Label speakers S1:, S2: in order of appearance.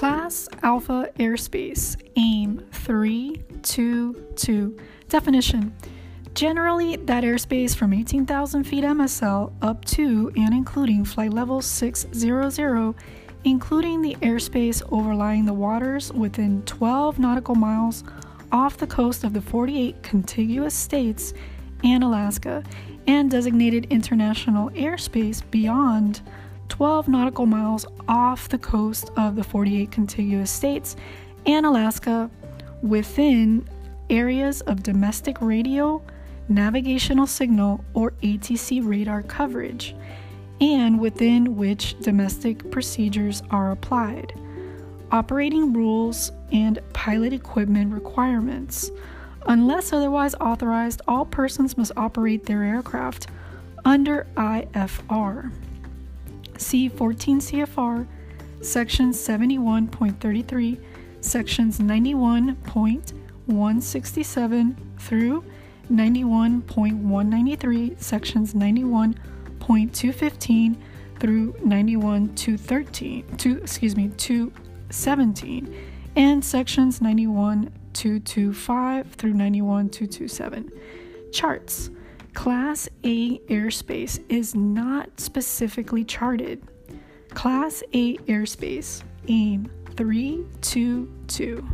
S1: Class Alpha Airspace, AIM 322. Definition Generally, that airspace from 18,000 feet MSL up to and including flight level 600, including the airspace overlying the waters within 12 nautical miles off the coast of the 48 contiguous states and Alaska, and designated international airspace beyond 12 nautical miles off the coast of the 48 contiguous states and Alaska within areas of domestic radio, navigational signal, or ATC radar coverage, and within which domestic procedures are applied. Operating rules and pilot equipment requirements. Unless otherwise authorized, all persons must operate their aircraft under IFR. See 14 CFR, Section 71.33, Sections 91.167 through 91.193, Sections 91.215 through 91.213, to, excuse me, 217, and Sections 91.225 through 91.227. Charts. Class A airspace is not specifically charted. Class A airspace, AIM 322.